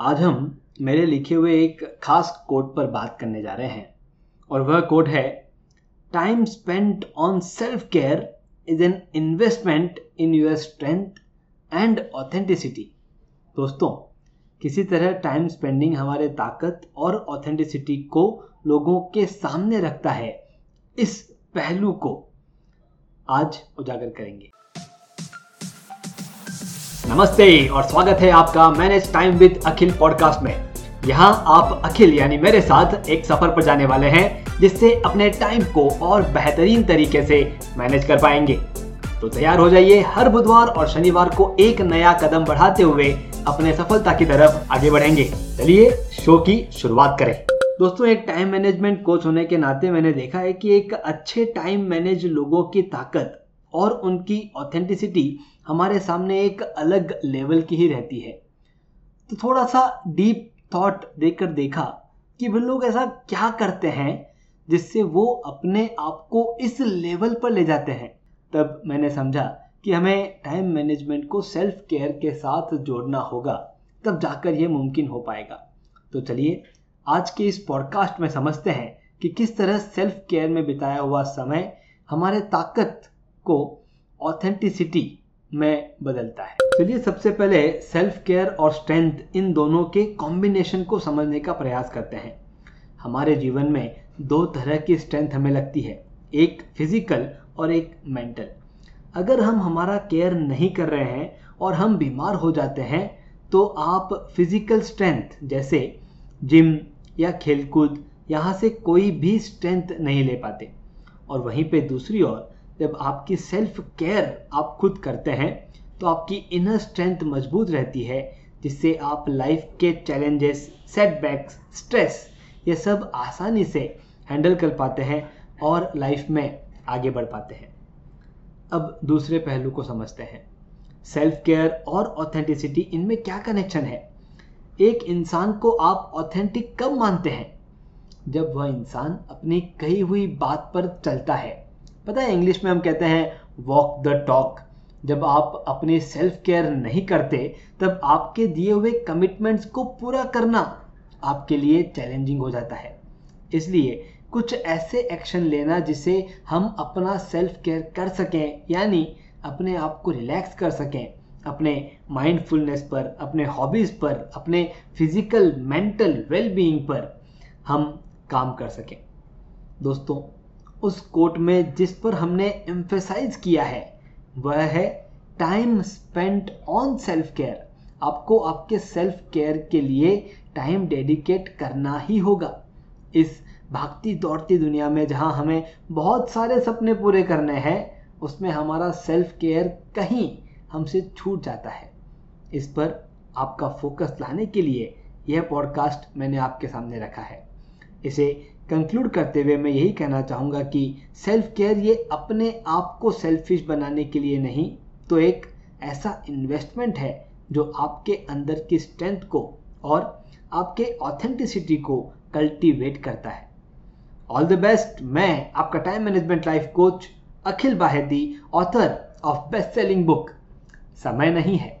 आज हम मेरे लिखे हुए एक खास कोट पर बात करने जा रहे हैं, और वह कोट है time spent on self care is an investment in your strength and authenticity दोस्तों, किसी तरह टाइम स्पेंडिंग हमारे ताकत और ऑथेंटिसिटी को लोगों के सामने रखता है, इस पहलू को आज उजागर करेंगे। नमस्ते और स्वागत है आपका manage time with Akhil podcast में। यहाँ आप अखिल यानी मेरे साथ एक सफ़र पर जाने वाले हैं, जिससे अपने टाइम को और बेहतरीन तरीके से मैनेज कर पाएँगे। तो तैयार हो जाइए हर बुधवार और शनिवार को एक नया कदम बढ़ाते हुए अपने सफलता की तरफ़ आगे बढ़ेंगे। चलिए शो की शुरुआत करें। दोस्तों, एक टाइम मैनेजमेंट कोच होने के नाते मैंने देखा है कि एक अच्छे टाइम मैनेज लोगों की ताकत और उनकी ऑथेंटिसिटी हमारे सामने एक अलग लेवल की ही रहती है। तो थोड़ा सा डीप थॉट देखकर देखा कि वो लोग ऐसा क्या करते हैं जिससे वो अपने आप को इस लेवल पर ले जाते हैं। तब मैंने समझा कि हमें टाइम मैनेजमेंट को सेल्फ केयर के साथ जोड़ना होगा, तब जाकर ये मुमकिन हो पाएगा। तो चलिए, आज के इस पॉडकास्ट में समझते हैं कि किस तरह सेल्फ केयर में बिताया हुआ समय हमारे ताकत को ऑथेंटिसिटी में बदलता है। चलिए सबसे पहले सेल्फ केयर और स्ट्रेंथ इन दोनों के कॉम्बिनेशन को समझने का प्रयास करते हैं। हमारे जीवन में दो तरह की स्ट्रेंथ हमें लगती है, एक फ़िज़िकल और एक मेंटल अगर हम हमारा केयर नहीं कर रहे हैं और हम बीमार हो जाते हैं तो आप फ़िज़िकल स्ट्रेंथ जैसे जिम या खेलकूद, यहाँ से कोई भी स्ट्रेंथ नहीं ले पाते। और वहीं पे दूसरी ओर जब आपकी सेल्फ केयर आप खुद करते हैं तो आपकी इनर स्ट्रेंथ मज़बूत रहती है, जिससे आप लाइफ के चैलेंजेस सेटबैक्स स्ट्रेस ये सब आसानी से हैंडल कर पाते हैं और लाइफ में आगे बढ़ पाते हैं। अब दूसरे पहलू को समझते हैं। सेल्फ केयर और ऑथेंटिसिटी इनमें क्या कनेक्शन है? एक इंसान को आप ऑथेंटिक कब मानते हैं? जब वह इंसान अपनी कही हुई बात पर चलता है। पता है इंग्लिश में हम कहते हैं वॉक द टॉक जब आप अपनी सेल्फ केयर नहीं करते, तब आपके दिए हुए कमिटमेंट्स को पूरा करना आपके लिए चैलेंजिंग हो जाता है। इसलिए कुछ ऐसे एक्शन लेना जिसे हम अपना सेल्फ केयर कर सकें, यानी अपने आप को रिलैक्स कर सकें, अपने माइंडफुलनेस पर, अपने हॉबीज़ पर, अपने फ़िज़िकल मेंटल वेलबींग पर हम काम कर सकें। दोस्तों उस कोट में जिस पर हमने एम्फेसाइज किया है, वह है time spent on self care आपको आपके सेल्फ केयर के लिए टाइम डेडिकेट करना ही होगा। इस भागती दौड़ती दुनिया में जहाँ हमें बहुत सारे सपने पूरे करने हैं, उसमें हमारा सेल्फ केयर कहीं हमसे छूट जाता है। इस पर आपका फोकस लाने के लिए यह पॉडकास्ट मैंने आपके सामने रखा है। इसे कंक्लूड करते हुए मैं यही कहना चाहूँगा कि सेल्फ केयर ये अपने आप को सेल्फिश बनाने के लिए नहीं तो एक ऐसा इन्वेस्टमेंट है जो आपके अंदर की स्ट्रेंथ को और आपके ऑथेंटिसिटी को कल्टीवेट करता है। ऑल द बेस्ट मैं आपका time management life coach Akhil Bahedi author of best selling book समय नहीं है।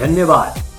धन्यवाद।